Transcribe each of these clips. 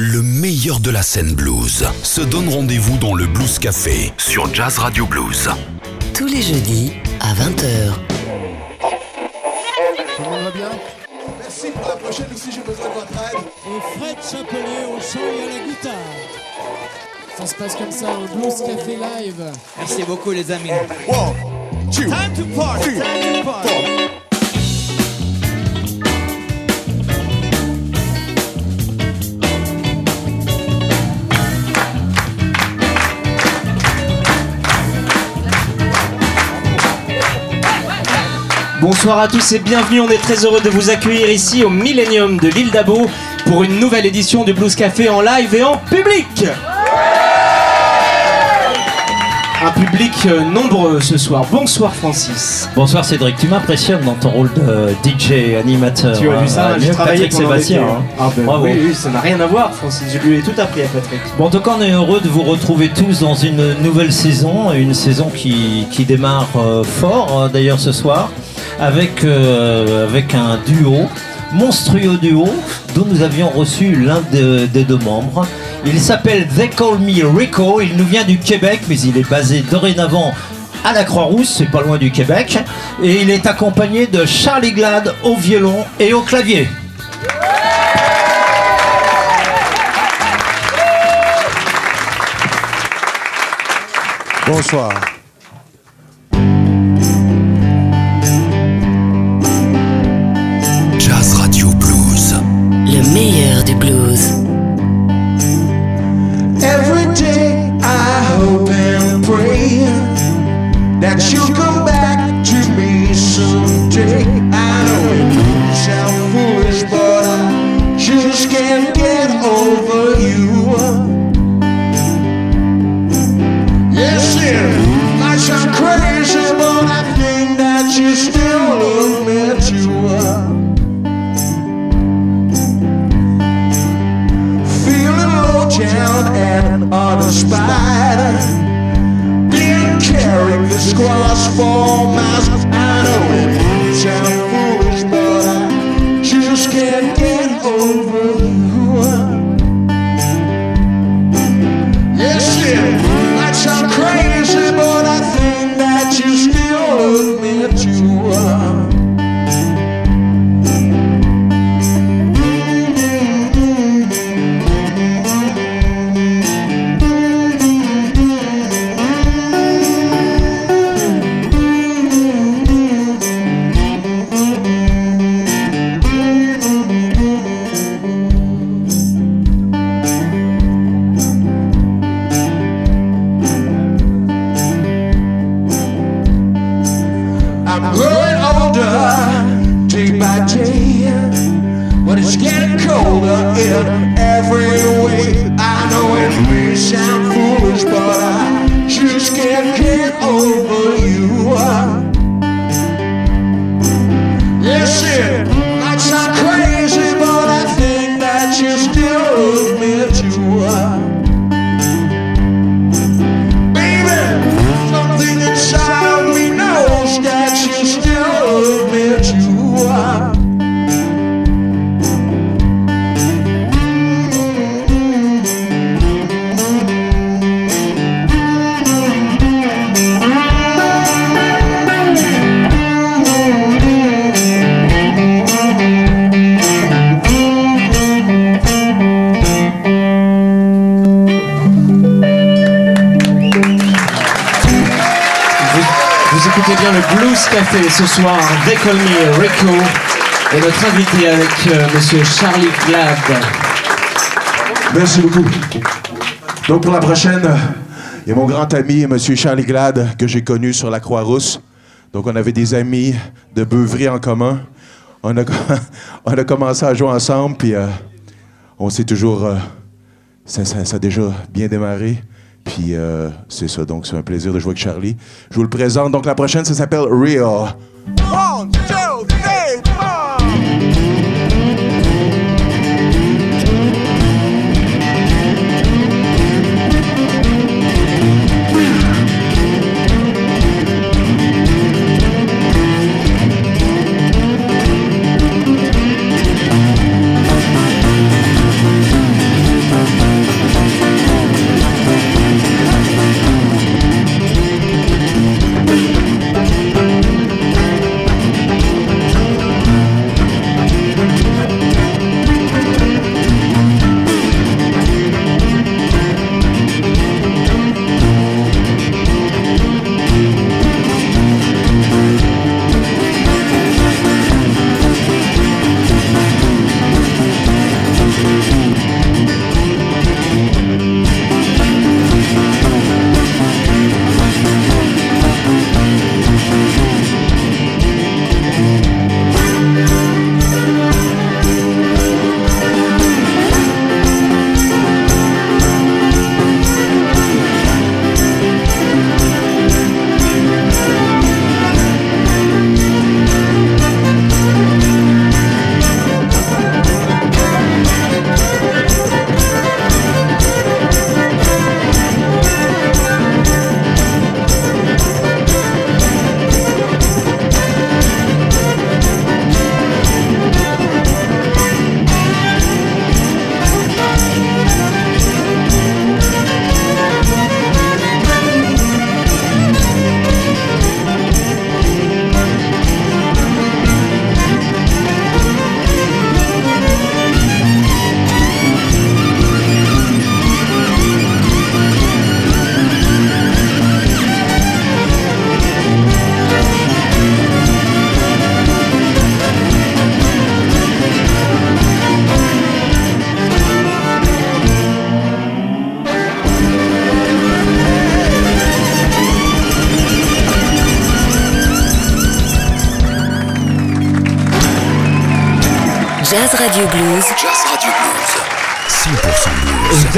Le meilleur de la scène blues se donne rendez-vous dans le Blues Café sur Jazz Radio Blues. Tous les jeudis à 20h. Tout le monde va bien Merci pour la prochaine aussi, j'ai besoin de votre aide. Et Fred Chapelet au chant et à la guitare. Ça se passe comme ça, un Blues Café Live. Merci beaucoup les amis. One, two, Time to party, time to party. Bonsoir à tous et bienvenue, on est très heureux de vous accueillir ici au Millennium de l'île d'Abo pour une nouvelle édition du Blues Café en live et en public Un public euh, nombreux ce soir. Bonsoir Francis. Bonsoir Cédric, tu m'impressionnes dans ton rôle de DJ animateur. Tu as vu ça hein, J'ai travaillé Patrick pendant Sébastien. hein. Ah ben Bravo. oui, oui, ça n'a rien à voir Francis, je lui ai tout appris à Patrick. Bon, en tout cas, on est heureux de vous retrouver tous dans une nouvelle saison, une saison qui, qui démarre euh, fort euh, d'ailleurs ce soir, avec, euh, avec un duo, monstrueux duo, dont nous avions reçu l'un de- des deux membres. Il s'appelle They Call Me Rico, il nous vient du Québec, mais il est basé dorénavant à la Croix-Rousse, c'est pas loin du Québec, et il est accompagné de Charlie Glad au violon et au clavier. Bonsoir. Café ce soir, Me Rico et notre invité avec euh, monsieur Charlie Glad. Merci beaucoup. Donc pour la prochaine, il y a mon grand ami, M. Charlie Glad, que j'ai connu sur la Croix-Rousse. Donc on avait des amis de beuverie en commun. On a, on a commencé à jouer ensemble, puis euh, on s'est toujours... euh, ça, ça- ça a déjà bien démarré. Puis euh, c'est ça, donc c'est un plaisir de jouer avec Charlie. Je vous le présente. Donc la prochaine, ça s'appelle Real. One,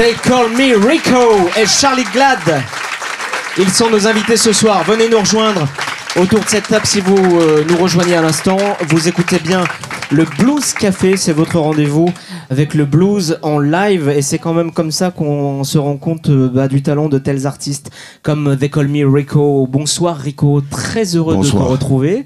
They Call Me Rico et Charlie Glad. Ils sont nos invités ce soir. Venez nous rejoindre autour de cette table si vous euh, nous rejoignez à l'instant. Vous écoutez bien le Blues Café, c'est votre rendez-vous avec le blues en live et c'est quand même comme ça qu'on se rend compte euh, bah, du talent de tels artistes comme They Call Me Rico. Bonsoir Rico, très heureux de te retrouver.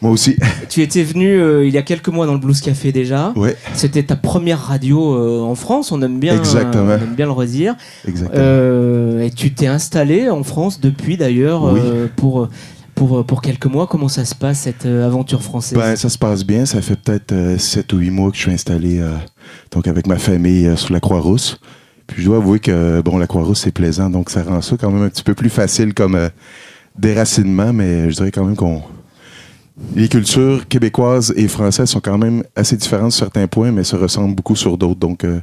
Moi aussi. Tu étais venu euh, il y a quelques mois dans le Blues Café déjà. Ouais, C'était ta première radio euh, en France, on aime bien, Exactement. on aime bien le redire. exactement. Euh, et tu t'es installé en France depuis d'ailleurs Oui. euh, pour, pour, pour quelques mois. Comment ça se passe cette euh, aventure française? Ben, ça se passe bien. Ça fait peut-être 7 ou 8 mois que je suis installé euh, donc avec ma famille euh, sur la Croix-Rousse. Puis je dois avouer que bon, la Croix-Rousse, c'est plaisant, donc ça rend ça quand même un petit peu plus facile comme euh, déracinement, mais je dirais quand même qu'on. Les cultures québécoises et françaises sont quand même assez différentes sur certains points, mais se ressemblent beaucoup sur d'autres. Donc, euh,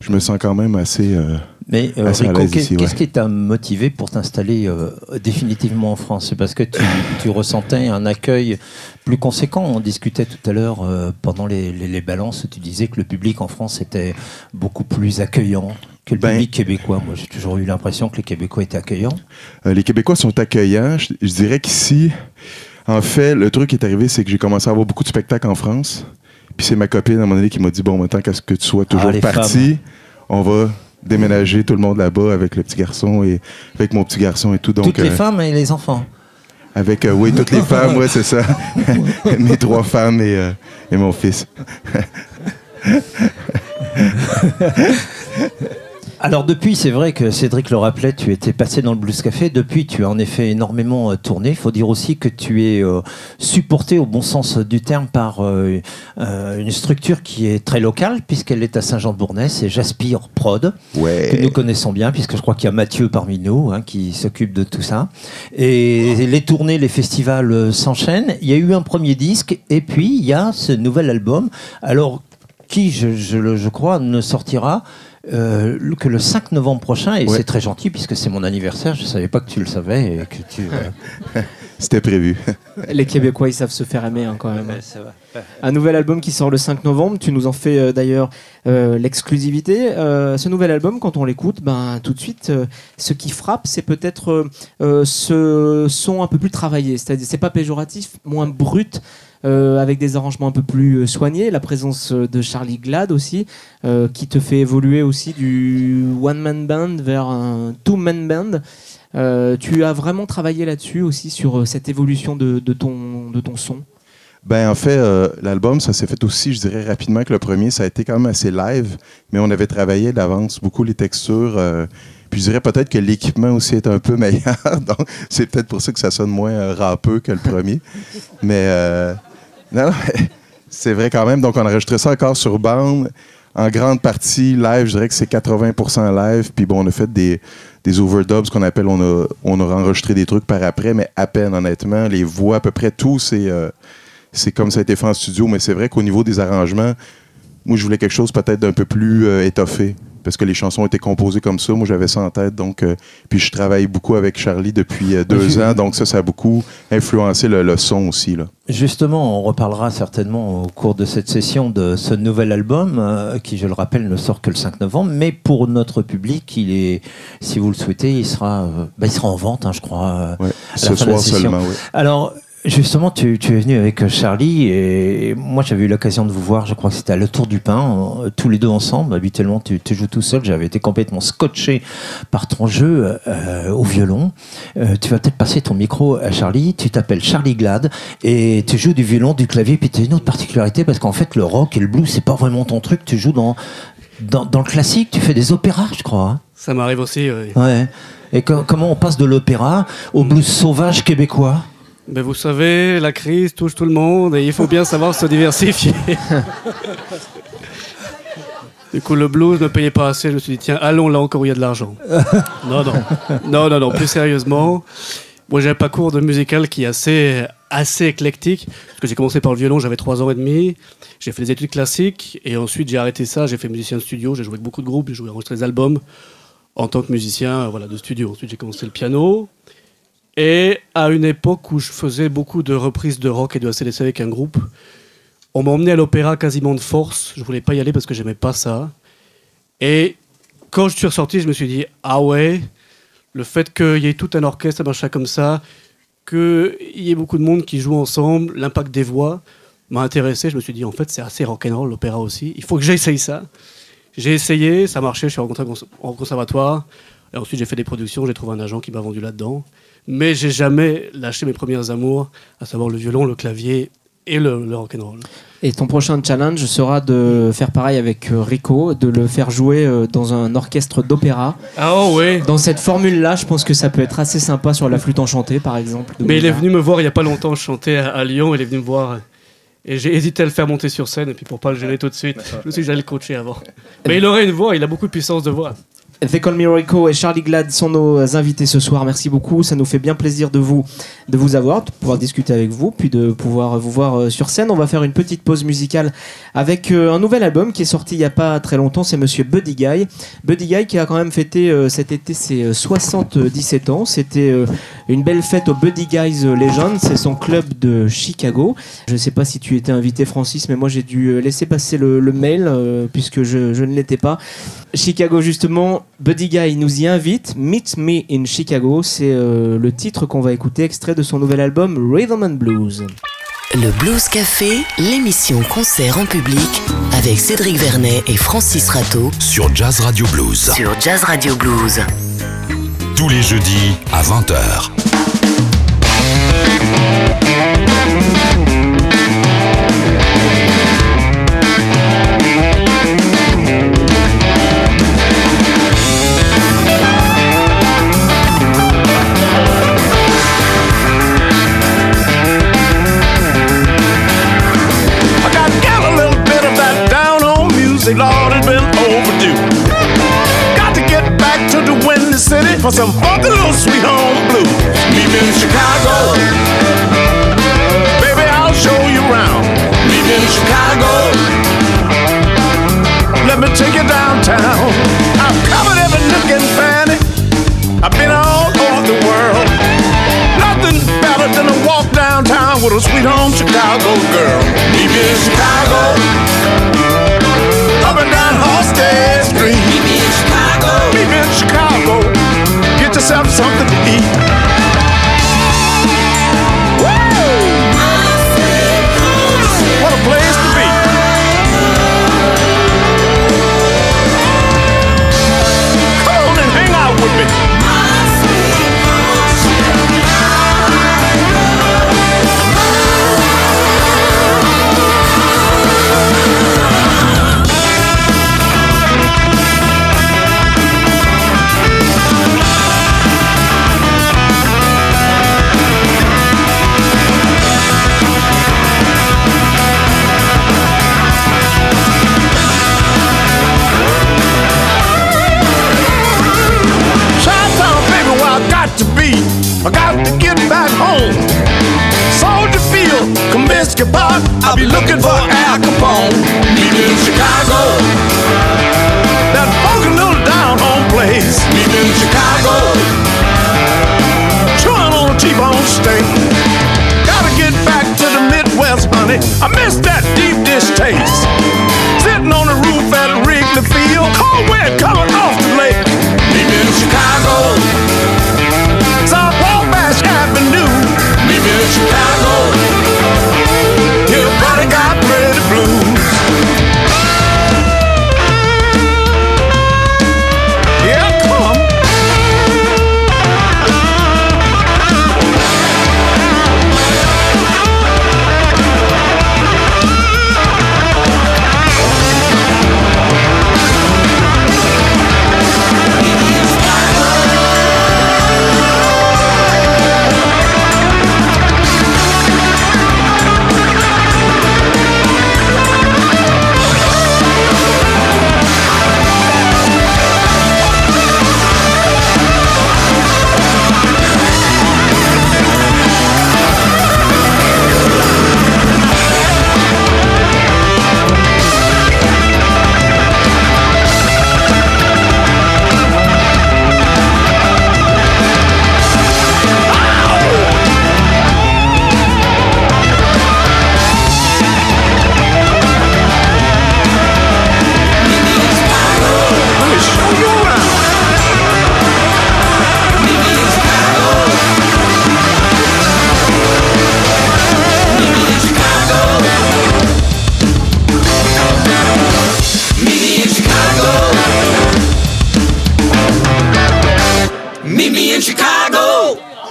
je me sens quand même assez. euh, Mais euh, Assez à Rico, qu'est-ce ouais. qui t'a motivé pour t'installer euh, définitivement en France? C'est parce que tu, tu ressentais un accueil plus conséquent. On discutait tout à l'heure pendant les, les- les balances, tu disais que le public en France était beaucoup plus accueillant que le Ben- public québécois. Moi, j'ai toujours eu l'impression que les Québécois étaient accueillants. Les Québécois sont accueillants. Je, je dirais qu'ici, en fait, le truc qui est arrivé, c'est que j'ai commencé à avoir beaucoup de spectacles en France. Puis c'est ma copine à un moment donné qui m'a dit Bon, maintenant qu'à ce que tu sois toujours Ah, les parti, on va déménager tout le monde là-bas avec le petit garçon et avec mon petit garçon et tout. Donc, Toutes les euh, femmes et les enfants. Avec, euh, oui, toutes les femmes, ouais, c'est ça. Mes trois femmes et, euh, et mon fils. Alors depuis, c'est vrai que Cédric le rappelait, tu étais passé dans le Blues Café. Depuis, tu as en effet énormément euh, tourné. Il faut dire aussi que tu es euh, supporté au bon sens du terme par euh, une structure qui est très locale, puisqu'elle est à Saint-Jean-de-Bournay, c'est Jaspire Prod, que nous connaissons bien, puisque je crois qu'il y a Mathieu parmi nous hein, qui s'occupe de tout ça. Et les tournées, les festivals s'enchaînent. Il y a eu un premier disque, et puis il y a ce nouvel album. Alors, qui, je, je le- je crois, ne sortira euh, que le 5 novembre prochain, et Ouais. c'est très gentil puisque c'est mon anniversaire. Je savais pas que tu le savais et que tu. euh, C'était prévu. Les Québécois, ils savent se faire aimer hein, quand même. Un nouvel album qui sort le 5 novembre. Tu nous en fais euh, d'ailleurs euh, l'exclusivité. Euh, ce nouvel album, quand on l'écoute, ben tout de suite, euh, ce qui frappe, c'est peut-être ce son un peu plus travaillé. C'est-à-dire, c'est pas péjoratif, moins brut. Euh, avec des arrangements un peu plus euh, soignés, la présence euh, de Charlie Glad aussi, euh, qui te fait évoluer aussi du one-man band vers un two-man band. Euh, tu as vraiment travaillé là-dessus aussi sur cette évolution de, de ton, de ton son? Ben, en fait, euh, l'album, ça s'est fait aussi, je dirais, rapidement que le premier. Ça a été quand même assez live, mais on avait travaillé d'avance beaucoup les textures. euh, puis je dirais peut-être que l'équipement aussi est un peu meilleur. Donc, c'est peut-être pour ça que ça sonne moins euh, râpeux que le premier. mais euh, non, c'est vrai quand même. Donc, on a enregistré ça encore sur bande. En grande partie live, je dirais que c'est 80% live. Puis bon, on a fait des, des overdubs, qu'on appelle, on a, enregistré des trucs par après, mais à peine, honnêtement. Les voix, à peu près tout, c'est euh, c'est comme ça a été fait en studio. Mais c'est vrai qu'au niveau des arrangements, moi, je voulais quelque chose peut-être d'un peu plus euh, étoffé. Parce que les chansons étaient composées comme ça. Moi, j'avais ça en tête. Donc, euh, puis je travaille beaucoup avec Charlie depuis euh, deux ans. Donc, ça, ça a beaucoup influencé le, le son aussi. Là. Justement, on reparlera certainement au cours de cette session de ce nouvel album, euh, qui, je le rappelle, ne sort que le 5 novembre. Mais pour notre public, il est, si vous le souhaitez, il sera, bah, il sera en vente, hein, je crois. euh, Ouais. la Ce fin de la soir session. seulement, oui. Alors, justement, tu, tu es venu avec euh, Charlie et moi j'avais eu l'occasion de vous voir, je crois que c'était à Le Tour du Pain, euh, tous les deux ensemble. Habituellement, tu, tu joues tout seul. J'avais été complètement scotché par ton jeu euh, au violon. Euh, tu vas peut-être passer ton micro à Charlie. Tu t'appelles Charlie Glad et tu joues du violon, du clavier. Puis tu as une autre particularité parce qu'en fait, le rock et le blues, c'est pas vraiment ton truc. Tu joues dans, dans, dans le classique, tu fais des opéras, je crois. hein. Ça m'arrive aussi, oui. Ouais. Et co- comment on passe de l'opéra au blues sauvage québécois? Mais vous savez, la crise touche tout le monde et il faut bien savoir se diversifier. Du coup, le blues ne payait pas assez. Je me suis dit, tiens, allons là encore où il y a de l'argent. Non, non. Non, non, non. Plus sérieusement, moi j'ai un parcours de musical qui est assez, assez éclectique. Parce que j'ai commencé par le violon, j'avais 3 ans et demi. J'ai fait des études classiques et ensuite j'ai arrêté ça. J'ai fait musicien de studio. J'ai joué avec beaucoup de groupes. J'ai joué enregistré des albums en tant que musicien euh, voilà, de studio. Ensuite j'ai commencé le piano. Et à une époque où je faisais beaucoup de reprises de rock et de ACDC avec un groupe, On m'a emmené à l'opéra quasiment de force. Je voulais pas y aller parce que j'aimais pas ça. Et quand je suis ressorti, je me suis dit ah ouais, le fait qu'il y ait tout un orchestre, un machin comme ça, qu'il y ait beaucoup de monde qui joue ensemble, l'impact des voix m'a intéressé. Je me suis dit en fait c'est assez rock'n'roll l'opéra aussi. Il faut que j'essaye ça. J'ai essayé, ça marchait. Je suis rentré en conservatoire. Et ensuite j'ai fait des productions. J'ai trouvé un agent qui m'a vendu là-dedans. Mais j'ai jamais lâché mes premières amours, à savoir le violon, le clavier et le, le rock'n'roll. Et ton prochain challenge sera de faire pareil avec euh, Rico, de le faire jouer euh, dans un orchestre d'opéra. Ah oh, ouais Dans cette formule-là, je pense que ça peut être assez sympa sur la flûte enchantée, par exemple. Mais il est venu me voir il y a pas longtemps, je chantais à, à Lyon, il est venu me voir. Et j'ai hésité à le faire monter sur scène, et puis pour pas le gêner tout de suite, je me suis dit que j'allais le coacher avant. Mais il aurait une voix, il a beaucoup de puissance de voix. They Call et Charlie Glad sont nos invités ce soir. Merci beaucoup. Ça nous fait bien plaisir de vous, de vous avoir, de pouvoir discuter avec vous, puis de pouvoir vous voir euh, sur scène. On va faire une petite pause musicale avec euh, un nouvel album qui est sorti il n'y a pas très longtemps. C'est Monsieur Buddy Guy. Buddy Guy qui a quand même fêté euh, cet été ses euh, 77 ans. C'était une belle fête au Buddy Guys Legend. C'est son club de Chicago. Je ne sais pas si tu étais invité, Francis, mais moi j'ai dû laisser passer le, mail puisque je ne l'étais pas. Chicago justement, Buddy Guy nous y invite. Meet Me in Chicago, c'est euh, le titre qu'on va écouter, extrait de son nouvel album Rhythm and Blues. Le Blues Café, l'émission concert en public avec Cédric Vernet et Francis Rateau Sur Jazz Radio Blues. sur Jazz Radio Blues. Tous les jeudis à 20h. Music, Lord, it's been overdue. Got to get back to the Windy City for some funky little sweet home blues. Meet me in Chicago. Baby, I'll show you around. Meet me in Chicago. Let me take you downtown. I've covered every nook and cranny. I've been all over the world. Nothing better than to walk downtown with a sweet home Chicago girl. Meet me in Chicago. Up and down Halsted Park. I'll be looking for Al Capone. Meet me in Chicago. That funky little down home place. Meet me in Chicago. Chewing on a T-bone steak. Gotta get back to the Midwest, honey. I miss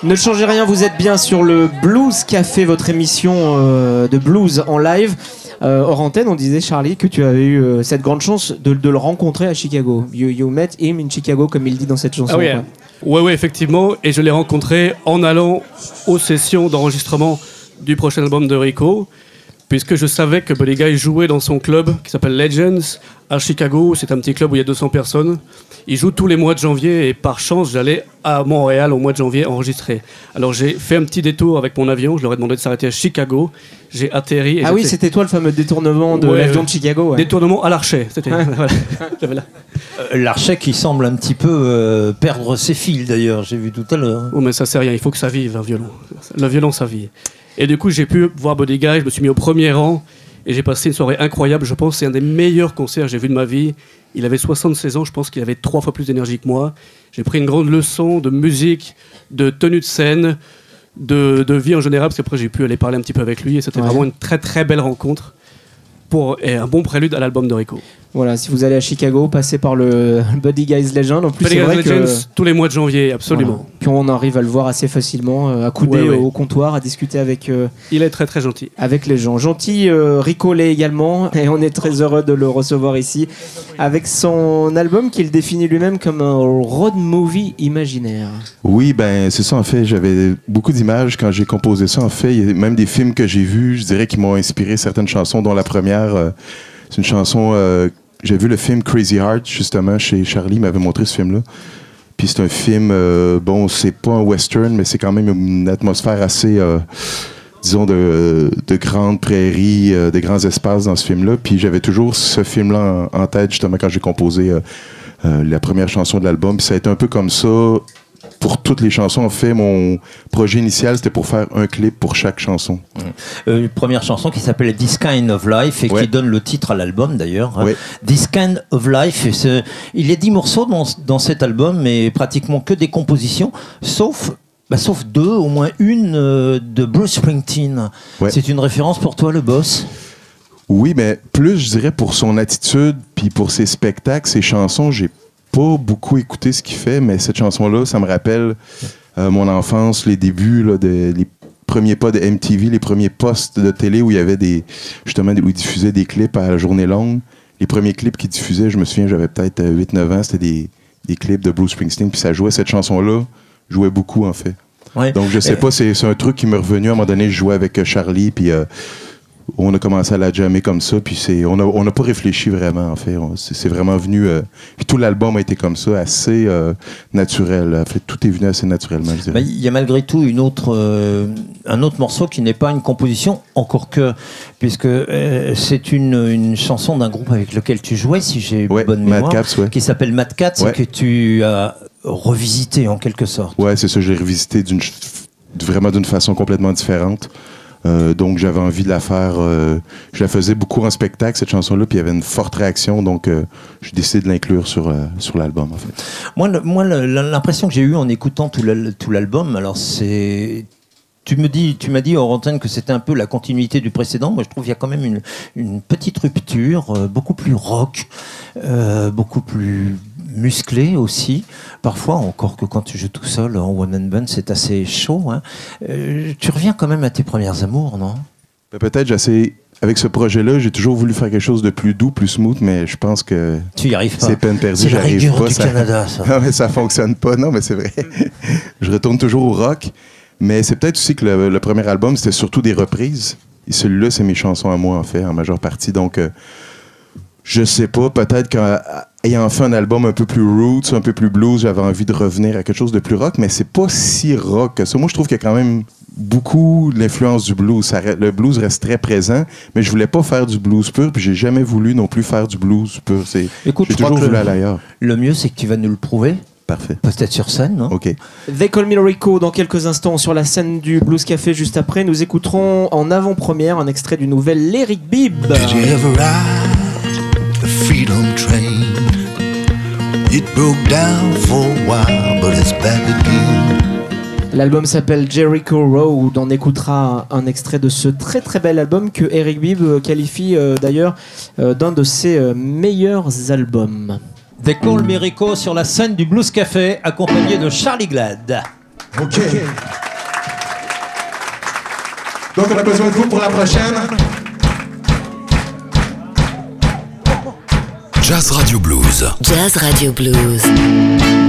Ne changez rien, vous êtes bien sur le Blues Café, votre émission euh, de blues en live. Euh, hors antenne, on disait, Charlie, que tu avais eu euh, cette grande chance de, de le rencontrer à Chicago. You, you met him in Chicago, comme il dit dans cette chanson. Ah oui, quoi. ouais, ouais, effectivement. Et je l'ai rencontré en allant aux sessions d'enregistrement du prochain album de Rico, puisque je savais que Buddy Guy jouait dans son club qui s'appelle Legends à Chicago. C'est un petit club où il y a 200 personnes. Il joue tous les mois de janvier et par chance, j'allais à Montréal au mois de janvier enregistrer. Alors j'ai fait un petit détour avec mon avion. Je leur ai demandé de s'arrêter à Chicago. J'ai atterri. Et Ah oui, c'était toi le fameux détournement de Ouais, l'avion de Chicago. ouais. Détournement à l'archet. C'était. voilà. Euh, L'archet qui semble un petit peu euh, perdre ses fils d'ailleurs, j'ai vu tout à l'heure. Oh, mais ça c'est rien, il faut que ça vive, un violon. Le violon, ça vit. Et du coup, j'ai pu voir Body Guy, je me suis mis au premier rang et j'ai passé une soirée incroyable. Je pense que c'est un des meilleurs concerts que j'ai vu de ma vie. Il avait 76 ans, je pense qu'il avait trois fois plus d'énergie que moi. J'ai pris une grande leçon de musique, de tenue de scène, de, de vie en général, parce qu'après j'ai pu aller parler un petit peu avec lui et c'était Ouais. vraiment une très très belle rencontre pour, et un bon prélude à l'album de Rico. Voilà, si vous allez à Chicago, passez par le Buddy Guys Legend. En plus, Buddy c'est vrai que. Legends, tous les mois de janvier, absolument. Voilà. Puis on arrive à le voir assez facilement, euh, à couder Ouais, ouais. au comptoir, à discuter avec, euh, Il est très très gentil. avec les gens. Gentil, euh, Rico l'est également, et on est très heureux de le recevoir ici, avec son album qu'il définit lui-même comme un road movie imaginaire. Oui, ben c'est ça en fait. J'avais beaucoup d'images quand j'ai composé ça. En fait, il y a même des films que j'ai vus, je dirais, qui m'ont inspiré certaines chansons, dont la première, euh, c'est une chanson. euh, j'ai vu le film Crazy Heart justement chez Charlie, il m'avait montré ce film-là. Puis c'est un film, euh, bon, c'est pas un western, mais c'est quand même une atmosphère assez, euh, disons, de, de grandes prairies, euh, de grands espaces dans ce film-là. Puis j'avais toujours ce film-là en, en tête justement quand j'ai composé euh, la première chanson de l'album. Puis ça a été un peu comme ça pour toutes les chansons. En fait, mon projet initial, c'était pour faire un clip pour chaque chanson. Euh, une première chanson qui s'appelle This Kind of Life et Ouais. qui donne le titre à l'album d'ailleurs. Ouais. This Kind of Life. il y a 10 morceaux dans, dans cet album, mais pratiquement que des compositions, sauf. bah, sauf deux, au moins une euh, de Bruce Springsteen. Ouais. C'est une référence pour toi, le boss? Oui, mais plus, je dirais, pour son attitude, puis pour ses spectacles, ses chansons, j'ai pas beaucoup écouté ce qu'il fait, mais cette chanson-là, ça me rappelle euh, mon enfance, les débuts, là, de, les premiers pas de MTV, les premiers postes de télé où il y avait des, justement, où ils diffusaient des clips à la journée longue. Les premiers clips qu'ils diffusaient, je me souviens, j'avais peut-être euh, 8-9 ans, c'était des, des clips de Bruce Springsteen, puis ça jouait cette chanson-là, jouait beaucoup, en fait. Ouais. Donc, je sais Euh, pas, c'est un truc qui m'est revenu. À un moment donné, je jouais avec euh, Charlie, puis euh, on a commencé à la jammer comme ça, puis c'est, on n'a on n'a pas réfléchi vraiment, en fait. C'est vraiment venu. euh, puis tout l'album a été comme ça, assez euh, naturel. En fait, tout est venu assez naturellement, je dirais. Il y a malgré tout une autre, euh, un autre morceau qui n'est pas une composition, encore que, puisque c'est une, une chanson d'un groupe avec lequel tu jouais, si j'ai Ouais, bonne Mad mémoire, Caps, ouais. qui s'appelle Mad Cats, Ouais. que tu as revisité en quelque sorte. Ouais, c'est ça, je l'ai revisité d'une, vraiment d'une façon complètement différente. Euh, donc j'avais envie de la faire. euh, je la faisais beaucoup en spectacle, cette chanson-là, puis il y avait une forte réaction, donc euh, j'ai décidé de l'inclure sur, euh, sur l'album, en fait. Moi, moi l'impression que j'ai eue en écoutant tout l'album, alors c'est. Tu me dis, tu m'as dit hors antenne que c'était un peu la continuité du précédent. Moi, je trouve qu'il y a quand même une, une petite rupture, euh, beaucoup plus rock, euh, beaucoup plus musclé aussi. Parfois, encore que quand tu joues tout seul en one and band, c'est assez chaud. hein. Euh, tu reviens quand même à tes premières amours, non? Ben, Peut-être, j'essaie. Avec ce projet-là, j'ai toujours voulu faire quelque chose de plus doux, plus smooth, mais je pense que Tu y arrives pas. c'est peine perdue. J'arrive pas. du ça... Canada, ça. non, mais ça fonctionne pas. Non, mais c'est vrai. je retourne toujours au rock. Mais c'est peut-être aussi que le, le premier album, c'était surtout des reprises. Et celui-là, c'est mes chansons à moi, en fait, en majeure partie. Donc, euh, je sais pas, peut-être qu'ayant fait un album un peu plus roots, un peu plus blues, j'avais envie de revenir à quelque chose de plus rock, mais c'est pas si rock que ça. Moi, je trouve qu'il y a quand même beaucoup l'influence du blues. Ça le blues reste très présent, mais je voulais pas faire du blues pur, puis j'ai jamais voulu non plus faire du blues pur. Écoute, j'ai toujours voulu le- aller ailleurs. Le mieux, c'est que tu vas nous le prouver. Parfait. Peut-être sur scène, non OK. They Call Me Rico dans quelques instants sur la scène du Blues Café juste après. Nous écouterons en avant-première un extrait du nouvel Eric Bibb. Did you ever ride the Freedom Train? It broke down for a while, but it's back again. L'album s'appelle Jericho Road. On écoutera un extrait de ce très très bel album que Eric Bibb qualifie euh, d'ailleurs euh, d'un de ses euh, meilleurs albums. Des Colmerico sur la scène du Blues Café, accompagné de Charlie Glad. Ok. Donc on a besoin de vous pour la prochaine. Jazz Radio Blues. Jazz Radio Blues.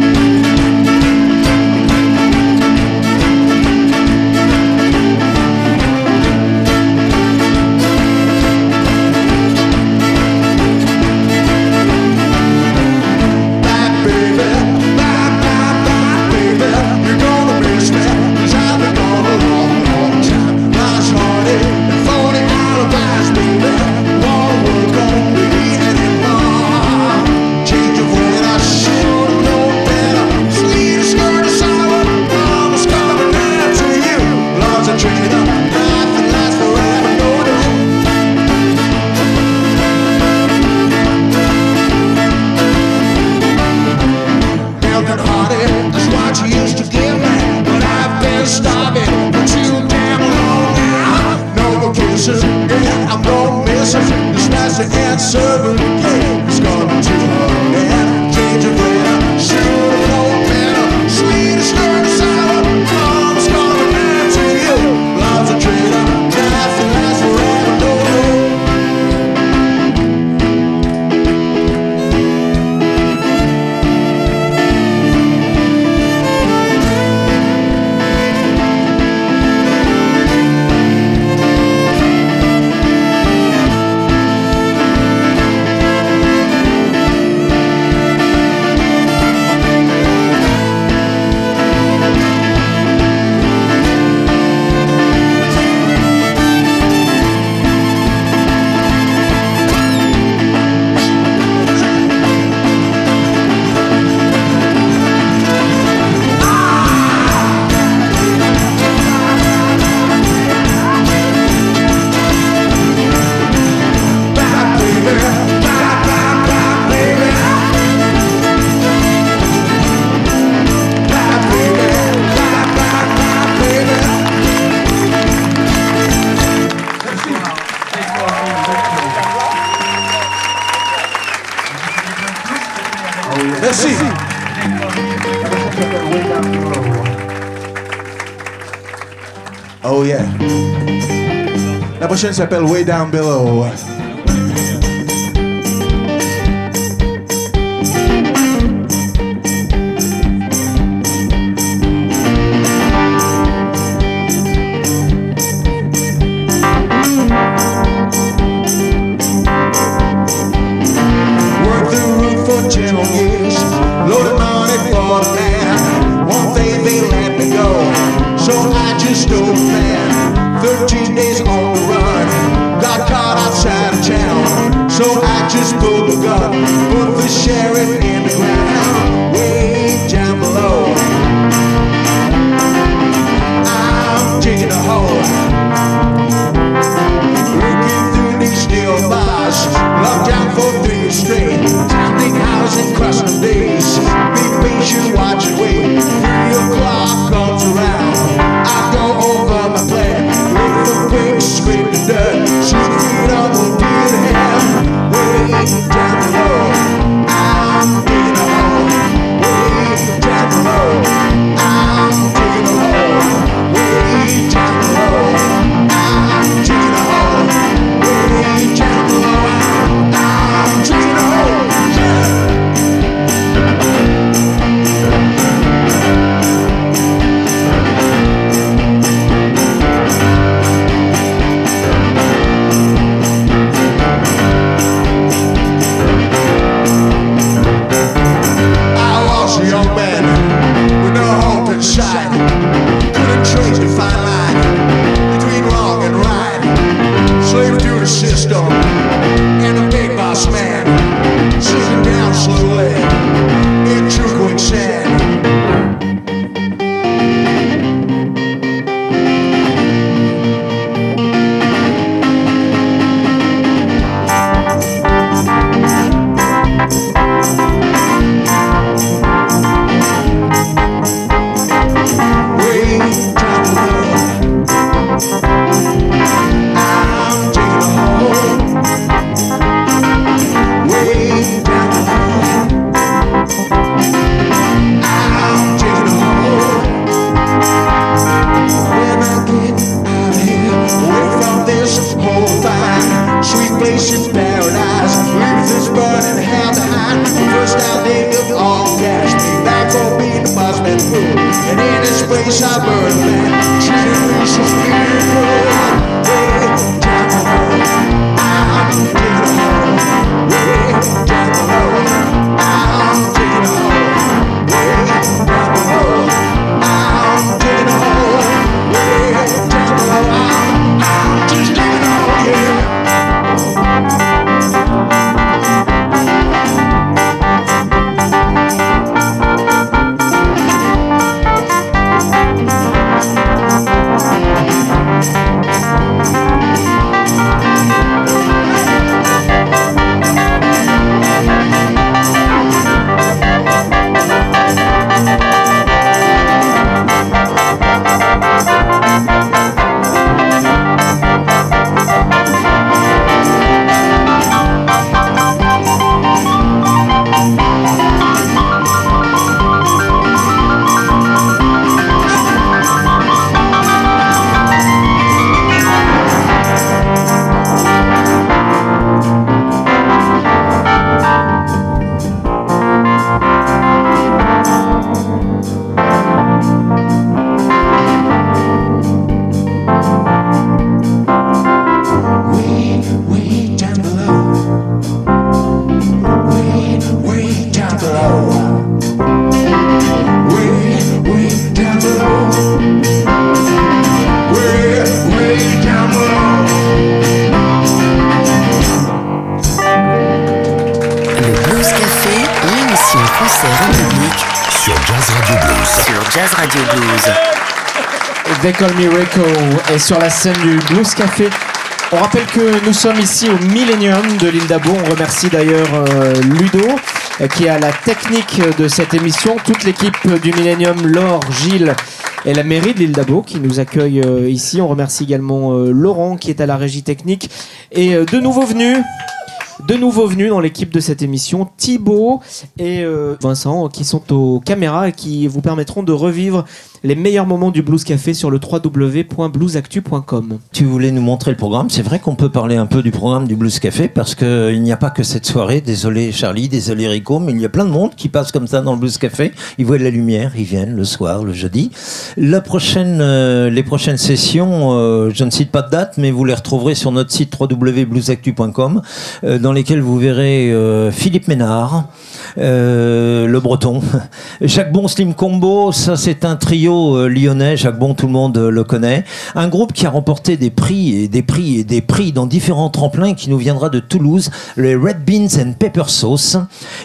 prochaine s'appelle Way Down Below. Call Me Rico est sur la scène du Blues Café. On rappelle que nous sommes ici au Millennium de l'île d'Abo. On remercie d'ailleurs euh, Ludo euh, qui a la technique de cette émission. Toute l'équipe du Millennium, Laure, Gilles et la mairie de l'île d'Abo qui nous accueille euh, ici. On remercie également Laurent qui est à la régie technique et de nouveaux venus. De dans l'équipe de cette émission, Thibaut et Vincent, qui sont aux caméras et qui vous permettront de revivre les meilleurs moments du Blues Café sur le www.bluesactu.com. Tu voulais nous montrer le programme. C'est vrai qu'on peut parler un peu du programme du Blues Café parce qu'il n'y a pas que cette soirée. Désolé Charlie, désolé Rico, mais il y a plein de monde qui passe comme ça dans le Blues Café. Ils voient de la lumière, ils viennent le soir, le jeudi. La prochaine, euh, les prochaines sessions, euh, je ne cite pas de date, mais vous les retrouverez sur notre site www.bluesactu.com euh, dans lesquelles vous verrez euh, Philippe Ménard, euh, le Breton, Jacques Bon Slim Combo, ça c'est un trio euh, lyonnais, Jacques Bon tout le monde euh, le connaît, un groupe qui a remporté des prix et des prix et des prix dans différents tremplins qui nous viendra de Toulouse, les Red Beans and Pepper Sauce,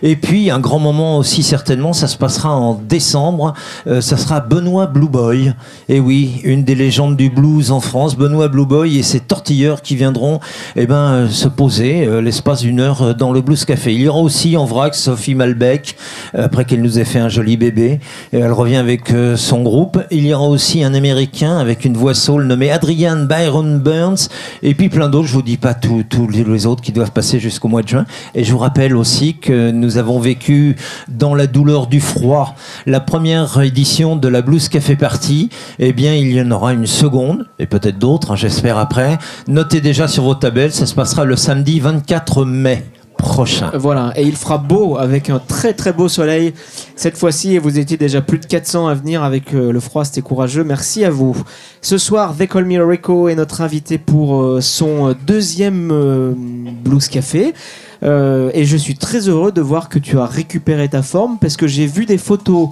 et puis un grand moment aussi certainement, ça se passera en décembre, euh, ça sera Benoît Blue Boy, et oui, une des légendes du blues en France, Benoît Blue Boy et ses tortilleurs qui viendront eh ben, se poser l'espace d'une heure dans le Blues Café. Il y aura aussi en vrac Sophie Malbec, après qu'elle nous ait fait un joli bébé, et elle revient avec son groupe. Il y aura aussi un Américain avec une voix soul nommé Adrian Byron Burns, et puis plein d'autres, je vous dis pas tous les autres qui doivent passer jusqu'au mois de juin. Et je vous rappelle aussi que nous avons vécu dans la douleur du froid la première édition de la Blues Café Party. Eh bien, il y en aura une seconde, et peut-être d'autres, hein, j'espère après. Notez déjà sur vos tabelles, ça se passera le samedi 24 mai prochain. Voilà, et il fera beau avec un très très beau soleil cette fois-ci. Et vous étiez déjà plus de 400 à venir avec euh, le froid, c'était courageux. Merci à vous. Ce soir, They Call Me Rico est notre invité pour euh, son euh, deuxième euh, Blues Café. Euh, et je suis très heureux de voir que tu as récupéré ta forme parce que j'ai vu des photos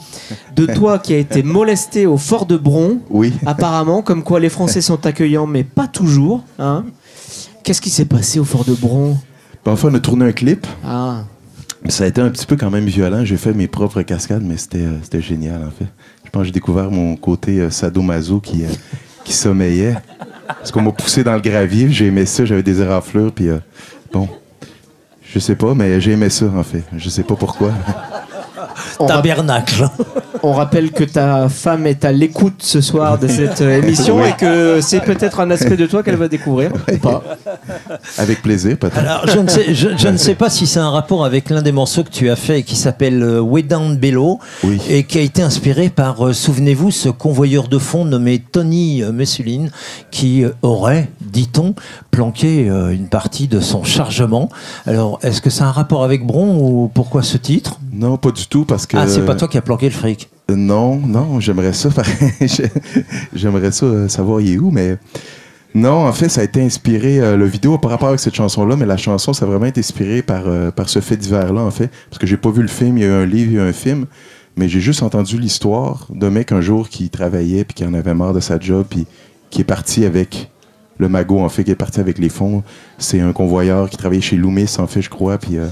de toi qui a été molesté au Fort de Bron. Oui. Apparemment, comme quoi les Français sont accueillants, mais pas toujours. Hein. Qu'est-ce qui s'est passé au Fort de Bron? Enfin, on a tourné un clip. Ah. Ça a été un petit peu quand même violent. J'ai fait mes propres cascades, mais c'était euh, c'était génial, en fait. Je pense que j'ai découvert mon côté euh, sadomaso qui, euh, qui sommeillait. Parce qu'on m'a poussé dans le gravier, j'ai aimé ça, j'avais des éraflures, puis bon, je sais pas, mais j'ai aimé ça, en fait. Je sais pas pourquoi. On Tabernacle. On rappelle que ta femme est à l'écoute ce soir de cette euh, émission Oui. et que c'est peut-être un aspect de toi qu'elle va découvrir. Ou pas. Avec plaisir, peut-être. Alors, je ne, sais, je, je ne sais pas si c'est un rapport avec l'un des morceaux que tu as fait et qui s'appelle euh, Way Down Below Oui. et qui a été inspiré par, euh, souvenez-vous, ce convoyeur de fond nommé Tony euh, Messuline qui euh, aurait, dit-on, planqué euh, une partie de son chargement. Alors, est-ce que ça a un rapport avec Bron ou pourquoi ce titre? Non, pas du tout, parce que. Ah, c'est pas toi qui as planqué le fric. Non, non, j'aimerais ça. j'aimerais ça euh, savoir il est où, mais non, en fait, ça a été inspiré euh, le vidéo par rapport avec cette chanson-là, mais la chanson, ça a vraiment été inspiré par euh, par ce fait divers-là, en fait, parce que j'ai pas vu le film. Il y a eu un livre, il y a eu un film, mais j'ai juste entendu l'histoire d'un mec un jour qui travaillait puis qui en avait marre de sa job puis qui est parti avec le magot, en fait, qui est parti avec les fonds. C'est un convoyeur qui travaillait chez Loomis, en fait, je crois, puis. euh,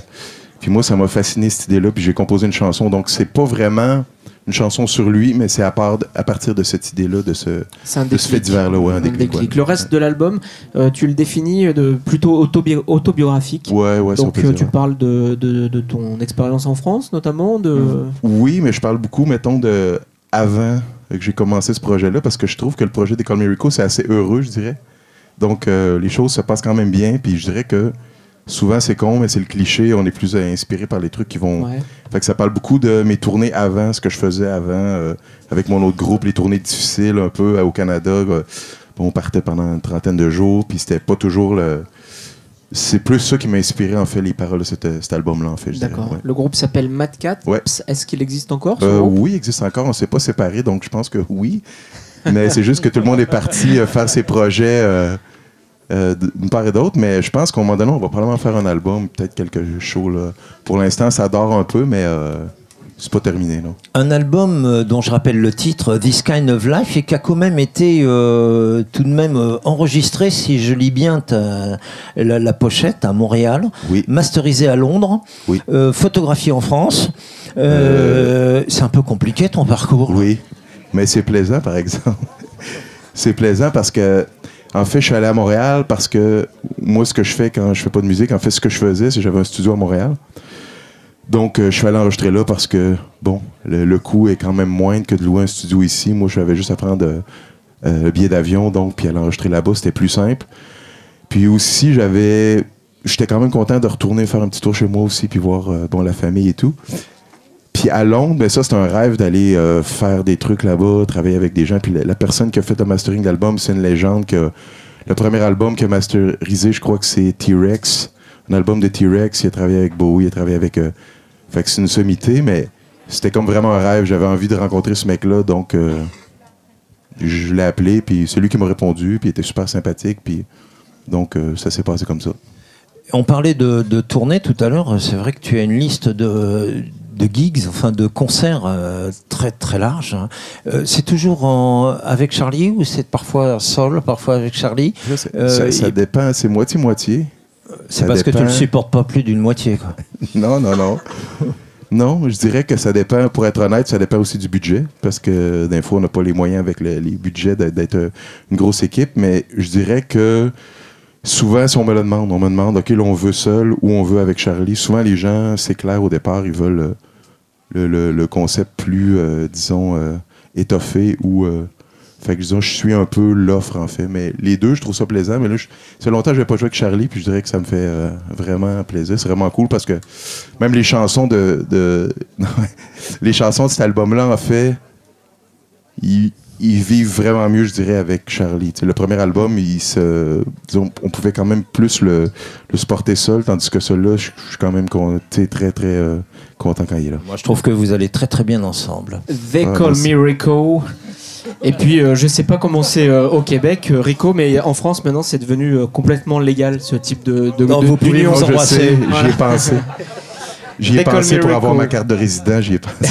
puis moi, ça m'a fasciné cette idée-là, puis j'ai composé une chanson. Donc, c'est pas vraiment une chanson sur lui, mais c'est à, part, à partir de cette idée-là, de ce, de ce fait divers-là, ouais, un déclic. ouais. Le reste de l'album, euh, tu le définis de plutôt autobi- autobiographique. Ouais, ouais, Donc euh, tu parles de, de- de ton expérience en France, notamment de. Oui, mais je parle beaucoup, mettons, de avant que j'ai commencé ce projet-là, parce que je trouve que le projet d'École Miracle, c'est assez heureux, je dirais. Donc, euh, les choses se passent quand même bien, puis je dirais que souvent, c'est con, mais c'est le cliché, on est plus inspiré par les trucs qui vont... Ouais. Fait que ça parle beaucoup de mes tournées avant, ce que je faisais avant, euh, avec mon autre groupe, les tournées difficiles un peu euh, au Canada. euh, on partait pendant une trentaine de jours, puis c'était pas toujours le... C'est plus ça qui m'a inspiré, en fait, les paroles de cet, cet album-là, en fait. D'accord. ouais. Le groupe s'appelle Mad Cat. Ouais. Est-ce qu'il existe encore ce Euh, oui, il existe encore. On ne s'est pas séparés, donc je pense que oui. Mais c'est juste que tout le monde est parti faire ses projets euh, d'une part et d'autre. Mais je pense qu'à un moment donné, on va probablement faire un album, peut-être quelques shows. Là. Pour l'instant, ça dort un peu, mais euh, c'est pas terminé. Non. Un album euh, dont je rappelle le titre, This Kind of Life, et qui a quand même été euh, tout de même enregistré, si je lis bien la, la pochette, à Montréal, Oui. masterisé à Londres, Oui. photographié en France. C'est un peu compliqué ton parcours. Oui, mais c'est plaisant, par exemple. c'est plaisant parce que, en fait, je suis allé à Montréal parce que moi, ce que je fais quand je fais pas de musique, en fait, ce que je faisais, c'est que j'avais un studio à Montréal. Donc, euh, je suis allé enregistrer là parce que, bon, le, coût est quand même moindre que de louer un studio ici. Moi, j'avais juste à prendre euh, euh, le billet d'avion, donc, puis aller enregistrer là-bas, c'était plus simple. Puis aussi, j'avais. J'étais quand même content de retourner faire un petit tour chez moi aussi, puis voir bon, la famille et tout. Puis à Londres, ben ça, c'est un rêve d'aller euh, faire des trucs là-bas, travailler avec des gens. Puis la, personne qui a fait le mastering d'album, c'est une légende. Que, le premier album qu'il a masterisé, je crois que c'est T-Rex. Un album de T-Rex. Il a travaillé avec Bowie, il a travaillé avec. euh, fait que c'est une sommité, mais c'était comme vraiment un rêve. J'avais envie de rencontrer ce mec-là, donc euh, je l'ai appelé. Puis c'est lui qui m'a répondu, puis il était super sympathique. Puis donc euh, ça s'est passé comme ça. On parlait de tournée tout à l'heure. C'est vrai que tu as une liste de, de gigs, enfin de concerts euh, très très large. hein. Euh, c'est toujours en- avec Charlie ou c'est parfois seul, parfois avec Charlie? Euh, ça, ça et- dépend, c'est moitié-moitié. C'est parce que tu le supportes pas plus d'une moitié. Quoi. Non, non, non. Non, je dirais que ça dépend, pour être honnête, ça dépend aussi du budget, parce que des fois, on n'a pas les moyens avec le- les budgets d'être- une grosse équipe, mais je dirais que souvent, si on me le demande, on me demande, OK, là, on veut seul ou on veut avec Charlie. Souvent, les gens, c'est clair au départ, ils veulent le, concept plus, euh, disons, euh, étoffé ou. euh, fait que je suis un peu l'offre en fait. Mais les deux, je trouve ça plaisant. Mais là, je- ça fait longtemps que je n'avais pas joué avec Charlie, puis je dirais que ça me fait vraiment plaisir. C'est vraiment cool parce que même les chansons de. de les chansons de cet album-là, en fait, ils vivent vraiment mieux, je dirais, avec Charlie. Le premier album, il se, disons, on pouvait quand même plus le, le supporter seul, tandis que celui-là, je suis quand même con- très, très euh, content quand il est là. Moi, je trouve que vous allez très très bien ensemble. They Ouais, Call. Me Rico. Et puis, euh, je sais pas comment c'est euh, au Québec, euh, Rico, mais en France, maintenant, c'est devenu euh, complètement légal, ce type de, de, Non, de- vous pouvez d'union. vous Je embrasser. sais, j'y ai pensé. J'y ai pensé pour avoir ma carte de résident, j'y ai pensé.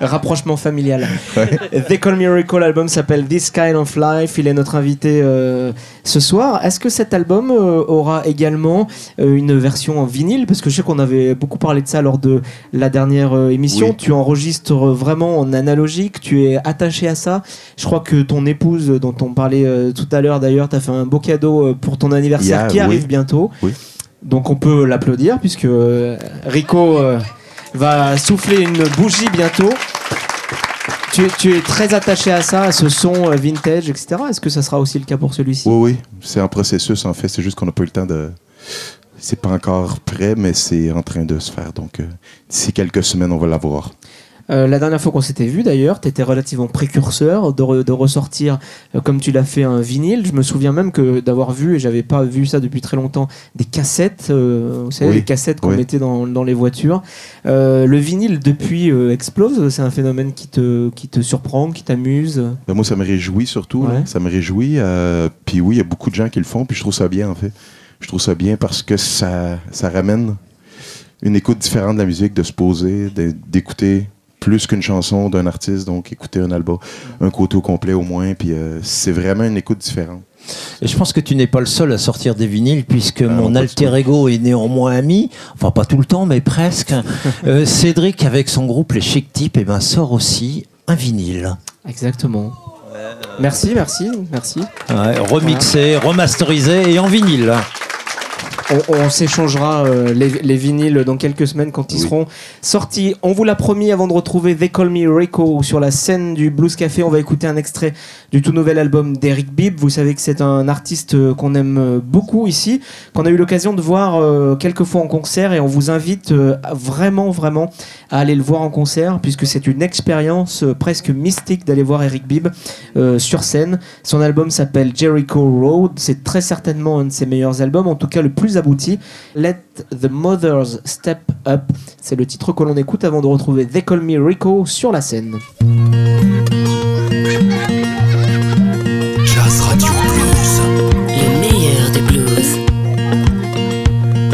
Rapprochement familial. They Call Me Rico, l'album s'appelle This Kind of Life. Il est notre invité euh, ce soir. Est-ce que cet album euh, aura également euh, une version en vinyle? Parce que je sais qu'on avait beaucoup parlé de ça lors de la dernière émission. Oui. Tu enregistres vraiment en analogique, tu es attaché à ça. Je crois que ton épouse, dont on parlait tout à l'heure d'ailleurs, t'as fait un beau cadeau pour ton anniversaire qui oui. arrive bientôt. Oui. Donc on peut l'applaudir puisque Rico va souffler une bougie bientôt. Tu, es- très attaché à ça, à ce son euh, vintage, etc. Est-ce que ça sera aussi le cas pour celui-ci? Oui, oui, c'est en processus en fait. C'est juste qu'on n'a pas eu le temps de. C'est pas encore prêt, mais c'est en train de se faire. Donc, euh, d'ici quelques semaines, on va l'avoir. Euh, la dernière fois qu'on s'était vu d'ailleurs, tu étais relativement précurseur de, re- de ressortir, euh, comme tu l'as fait, un vinyle. Je me souviens même que d'avoir vu, et j'avais pas vu ça depuis très longtemps, des cassettes, euh, vous savez, Oui. les cassettes qu'on Oui. mettait dans, dans les voitures. Euh, le vinyle depuis explose, c'est un phénomène qui te, qui te surprend, qui t'amuse. Ben, moi, ça me réjouit surtout. là. Ça me réjouit. puis oui, il y a beaucoup de gens qui le font. Puis je trouve ça bien, en fait. Je trouve ça bien parce que ça, ça ramène une écoute différente de la musique, de se poser, d'écouter plus qu'une chanson d'un artiste. Donc, écouter un album, un côté au complet au moins. Puis euh, c'est vraiment une écoute différente. Et je pense que tu n'es pas le seul à sortir des vinyles, puisque non, mon alter ego est néanmoins ami, enfin pas tout le temps, mais presque. Euh, Cédric, avec son groupe Les Chic Types, eh ben, sort aussi un vinyle. Exactement. Merci, merci, merci. Ouais, remixé, remasterisé et en vinyle. On, on s'échangera euh, les, les vinyles dans quelques semaines quand ils seront sortis. On vous l'a promis avant de retrouver They Call Me Rico sur la scène du Blues Café. On va écouter un extrait du tout nouvel album d'Eric Bibb. Vous savez que c'est un artiste euh, qu'on aime euh, beaucoup ici, qu'on a eu l'occasion de voir euh, quelques fois en concert et on vous invite euh, vraiment, vraiment à aller le voir en concert puisque c'est une expérience euh, presque mystique d'aller voir Eric Bibb euh, sur scène. Son album s'appelle Jericho Road. C'est très certainement un de ses meilleurs albums, en tout cas le plus abouti. Let the Mothers Step Up. C'est le titre que l'on écoute avant de retrouver They Call Me Rico sur la scène. Jazz Radio Blues. Le meilleur des blues.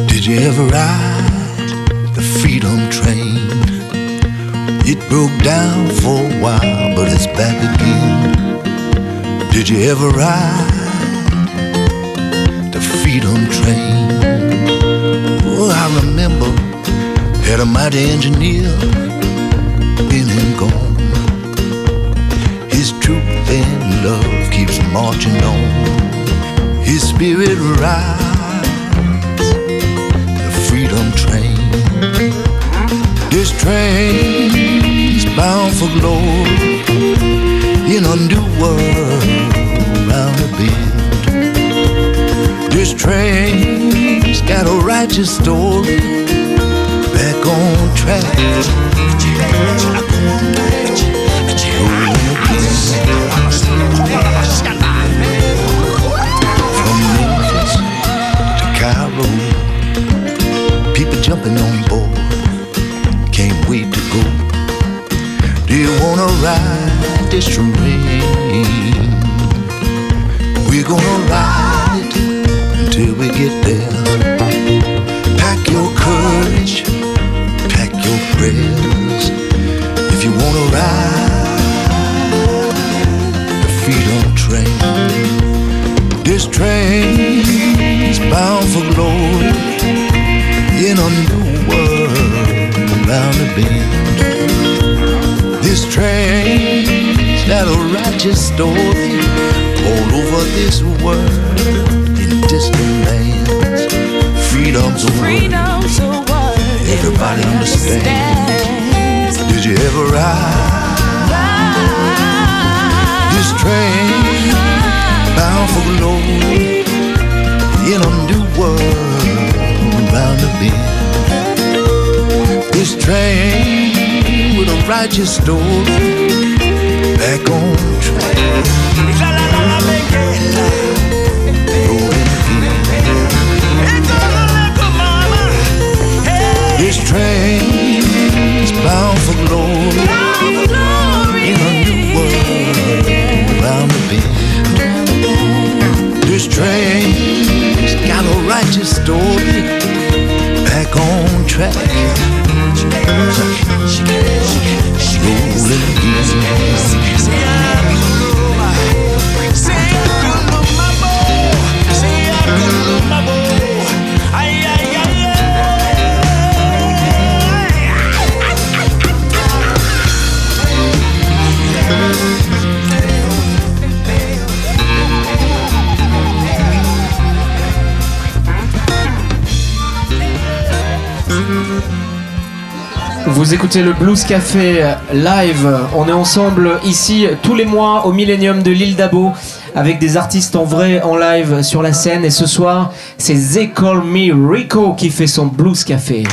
Did you ever ride the freedom train? It broke down for a while, but it's back again. Did you ever ride freedom train? Oh, I remember had a mighty engineer, been and gone. His truth and love keeps marching on. His spirit rides the freedom train. This train's bound for glory in a new world round the bend. Righteous story back on track. From Memphis to Cairo, people jumping on board, can't wait to go. Do you wanna ride this train? We're gonna ride it until we get there. Prayers. If you wanna ride the freedom train, this train's bound for glory in a new world around the bend. This train's got a righteous story all over this world in distant lands. Freedom's a word everybody understands. Did you ever ride this train bound for glory in a new world around the bend? This train with a righteous story back on track. This train's bound for glory Écoutez le Blues Café live. On est ensemble ici tous les mois au Millennium de l'île d'Abo avec des artistes en vrai en live sur la scène. Et ce soir, c'est They Call Me Rico qui fait son Blues Café.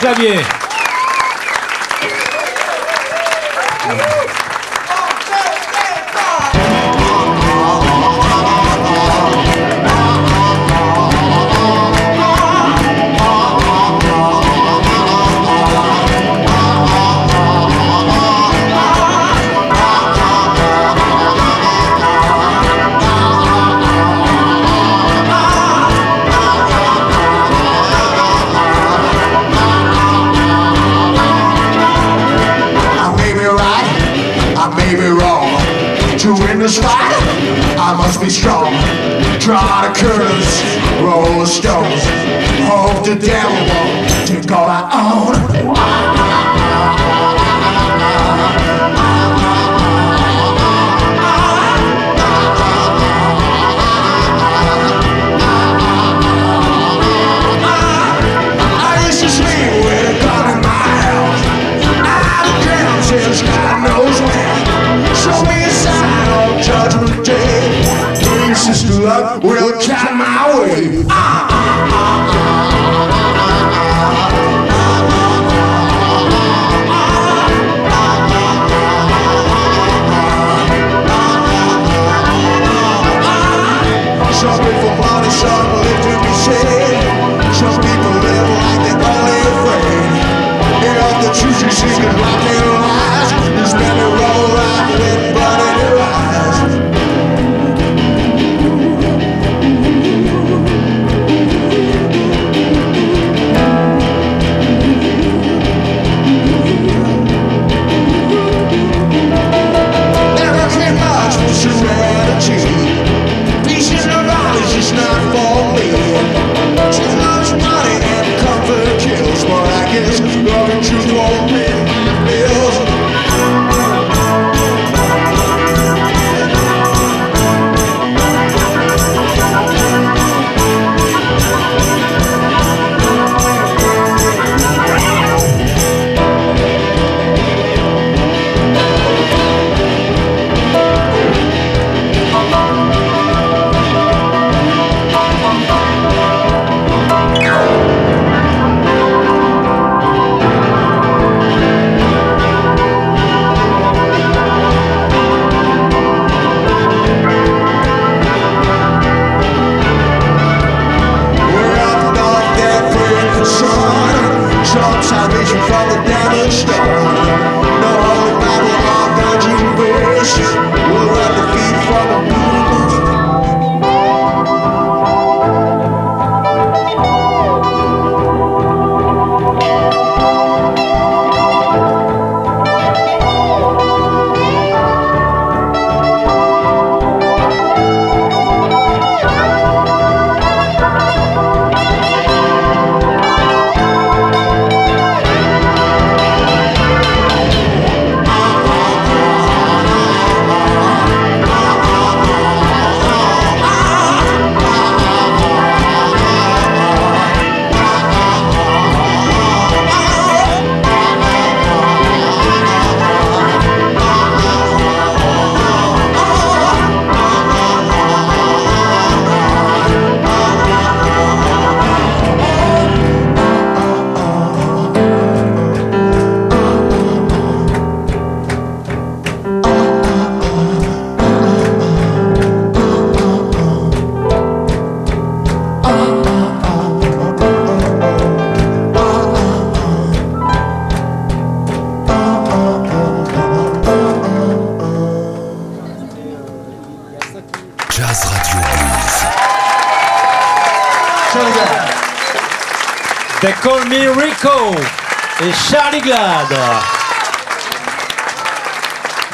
Xavier.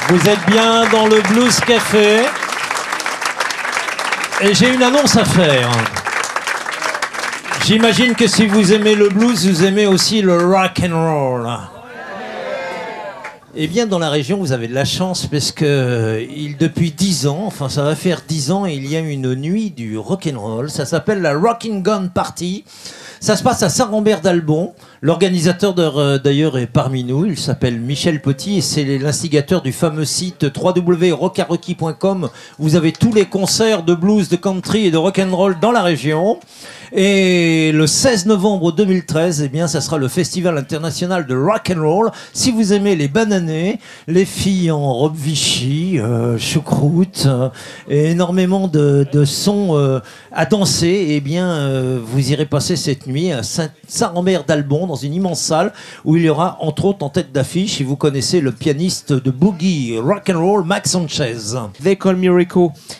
Vous êtes bien dans le Blues Café. Et j'ai une annonce à faire. J'imagine que si vous aimez le blues, vous aimez aussi le rock and roll. Eh bien, dans la région, vous avez de la chance parce que euh, depuis dix ans, enfin ça va faire dix ans, il y a une nuit du rock and roll. Ça s'appelle la Rocking Gun Party. Ça se passe à Saint-Rambert d'Albon. L'organisateur de- d'ailleurs est parmi nous, il s'appelle Michel Petit et c'est l'instigateur du fameux site www.rockarocky.com. Vous avez tous les concerts de blues, de country et de rock and roll dans la région. Et le 16 novembre 2013, eh bien, ça sera le festival international de rock and roll. Si vous aimez les bananés, les filles en robe Vichy, euh, choucroute, euh, et énormément de, de sons euh, à danser, eh bien, vous irez passer cette nuit à Saint- Saint-Rambert d'Albon dans une immense salle où il y aura entre autres en tête d'affiche, si vous connaissez le pianiste de boogie rock and roll Max Sanchez. They Call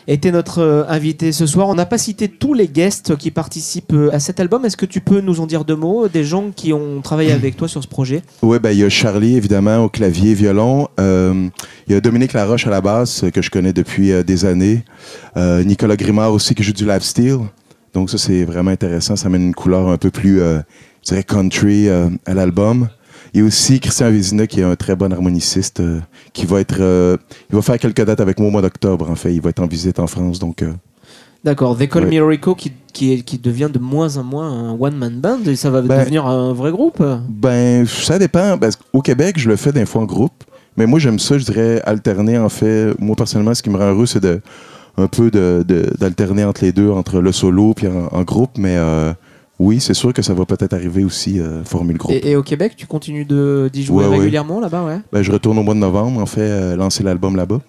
était notre invité ce soir. On n'a pas cité tous les guests qui participent à cet album. Est-ce que tu peux nous en dire deux mots Des gens qui ont travaillé avec toi sur ce projet? Oui, ben, il y a Charlie, évidemment, au clavier, violon. Euh, il y a Dominique Laroche à la basse, que je connais depuis euh, des années. Euh, Nicolas Grimard aussi, qui joue du live steel. Donc, ça, c'est vraiment intéressant. Ça amène une couleur un peu plus, je dirais, country à l'album. Il y a aussi Christian Vézina, qui est un très bon harmoniciste, qui va être. il va faire quelques dates avec moi au mois d'octobre, en fait. Il va être en visite en France. Donc, D'accord, They Call Ouais. Me Rico qui, qui, devient de moins en moins un one-man band et ça va Ben- devenir un vrai groupe? Ben, ça dépend. Parce qu'au Québec, je le fais des fois en groupe. Mais moi, j'aime ça, je dirais, alterner, en fait. Moi, personnellement, ce qui me rend heureux, c'est de un peu de- de- d'alterner entre les deux, entre le solo puis en, en groupe. Mais euh, oui, c'est sûr que ça va peut-être arriver aussi, euh, former le groupe. Et, et au Québec, tu continues d'y jouer Ouais, ouais. régulièrement là-bas, ouais? Ben, je retourne au mois de novembre, en fait, euh, lancer l'album là-bas.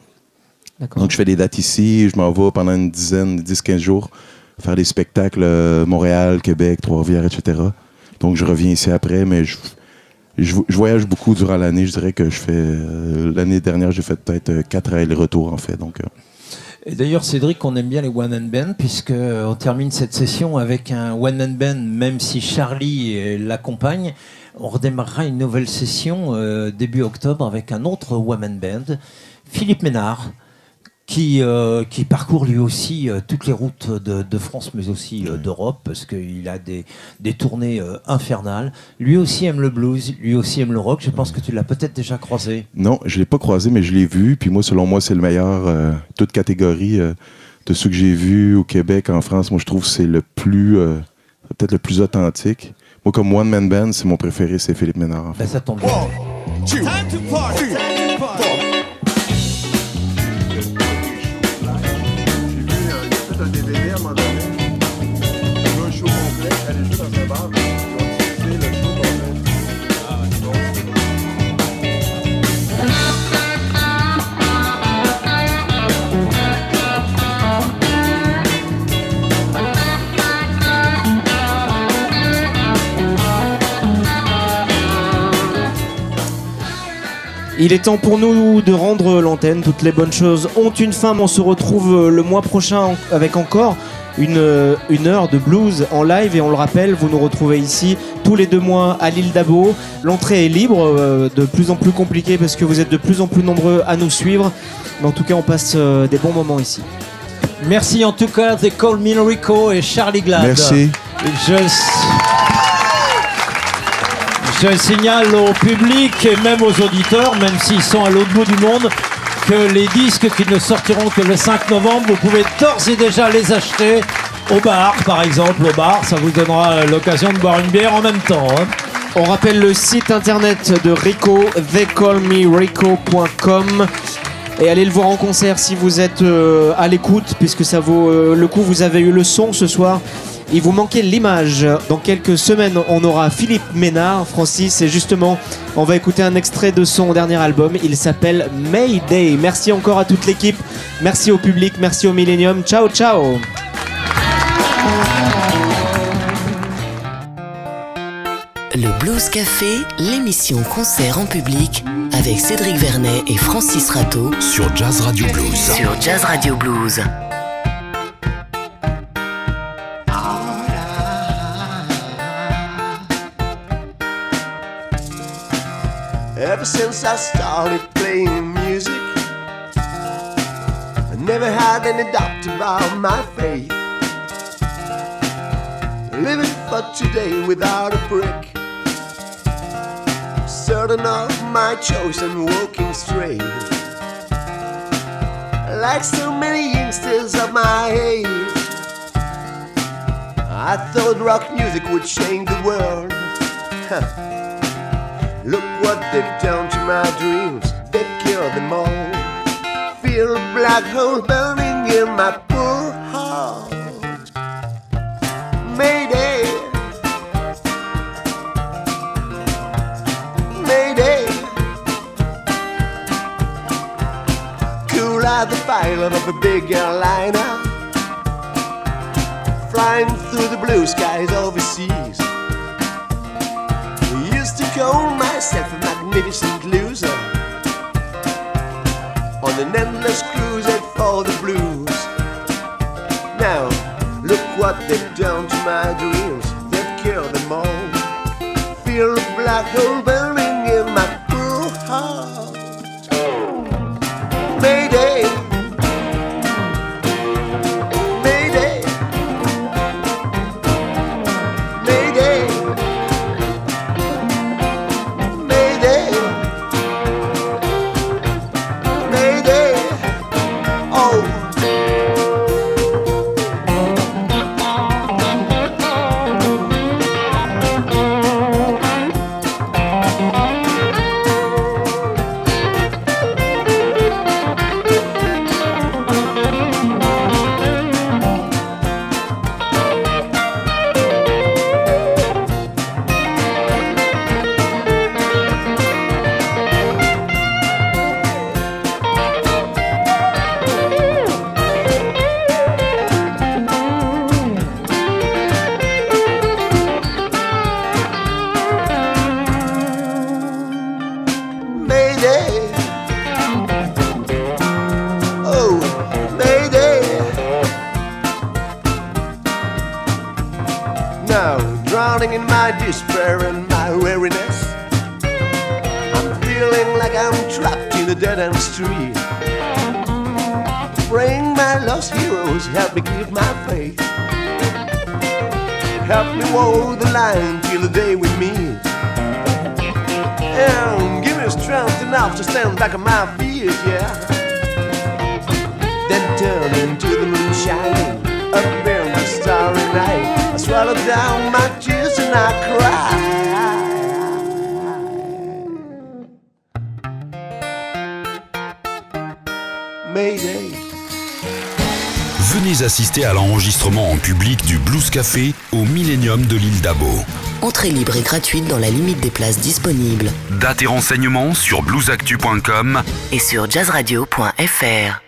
Donc, je fais des dates ici. Je m'en vais pendant une dizaine, 10-15 jours, faire des spectacles euh, Montréal, Québec, Trois-Rivières, etc. Donc, je reviens ici après, mais je, je, je voyage beaucoup durant l'année. Je dirais que je fais. euh, l'année dernière, j'ai fait peut-être euh, quatre allers-retours, en fait. Donc, euh, Et d'ailleurs, Cédric, on aime bien les one man band puisque euh, on termine cette session avec un one man band, même si Charlie euh, l'accompagne. On redémarrera une nouvelle session euh, début octobre avec un autre one man band, Philippe Ménard, qui, euh, qui parcourt lui aussi euh, toutes les routes de, de France, mais aussi euh, d'Europe, parce qu'il a des, des tournées euh, infernales. Lui aussi aime le blues, lui aussi aime le rock. Je pense que tu l'as peut-être déjà croisé. non, je l'ai pas croisé, mais je l'ai vu. Puis moi, selon moi, c'est le meilleur, euh, toute catégorie euh, de ceux que j'ai vus au Québec, en France. Moi, je trouve que c'est le plus. euh, peut-être le plus authentique. Moi, comme One Man Band, c'est mon préféré, c'est Philippe Ménard. en fait. Ben, ça tombe bien. Time to Il est temps pour nous de rendre l'antenne. Toutes les bonnes choses ont une fin. On se retrouve euh, le mois prochain avec encore une, euh, une heure de blues en live. Et on le rappelle, vous nous retrouvez ici tous les deux mois à l'île d'Abo. L'entrée est libre, euh, de plus en plus compliquée parce que vous êtes de plus en plus nombreux à nous suivre. Mais en tout cas, on passe euh, des bons moments ici. Merci en tout cas, The Call Me Rico et Charlie Glad. Merci. Je, je signale au public et même aux auditeurs, même s'ils sont à l'autre bout du monde, que les disques qui ne sortiront que le 5 novembre, vous pouvez d'ores et déjà les acheter au bar, par exemple. Au bar, ça vous donnera l'occasion de boire une bière en même temps. hein. On rappelle le site internet de Rico, theycallmerico.com. Et allez le voir en concert si vous êtes euh, à l'écoute, puisque ça vaut euh, le coup. Vous avez eu le son ce soir. Il vous manquait l'image. Dans quelques semaines, on aura Philippe Ménard, Francis, et justement, on va écouter un extrait de son dernier album. Il s'appelle Mayday. Merci encore à toute l'équipe. Merci au public. Merci au Millennium. Ciao, ciao. Le Blues Café, l'émission concert en public avec Cédric Vernet et Francis Rateau Sur Jazz Radio Blues. sur Jazz Radio Blues. Since I started playing music, I never had any doubt about my faith. Living for today without a break. Certain of my choice and walking straight. Like so many youngsters of my age, I thought rock music would change the world. Huh. Look what they've done to my dreams. They've killed them all. Feel a black hole burning in my poor heart. Mayday. Mayday. Cool out the pilot of a big airliner. Flying through the blue skies overseas. Call myself a magnificent loser. On an endless crusade for the blues. Now, look what they've done to my dreams. They've killed them all. Feel a black hole burning Café au Millennium de l'île d'Abo. Entrée libre et gratuite dans la limite des places disponibles Date et renseignements sur bluesactu.com et sur jazzradio.fr.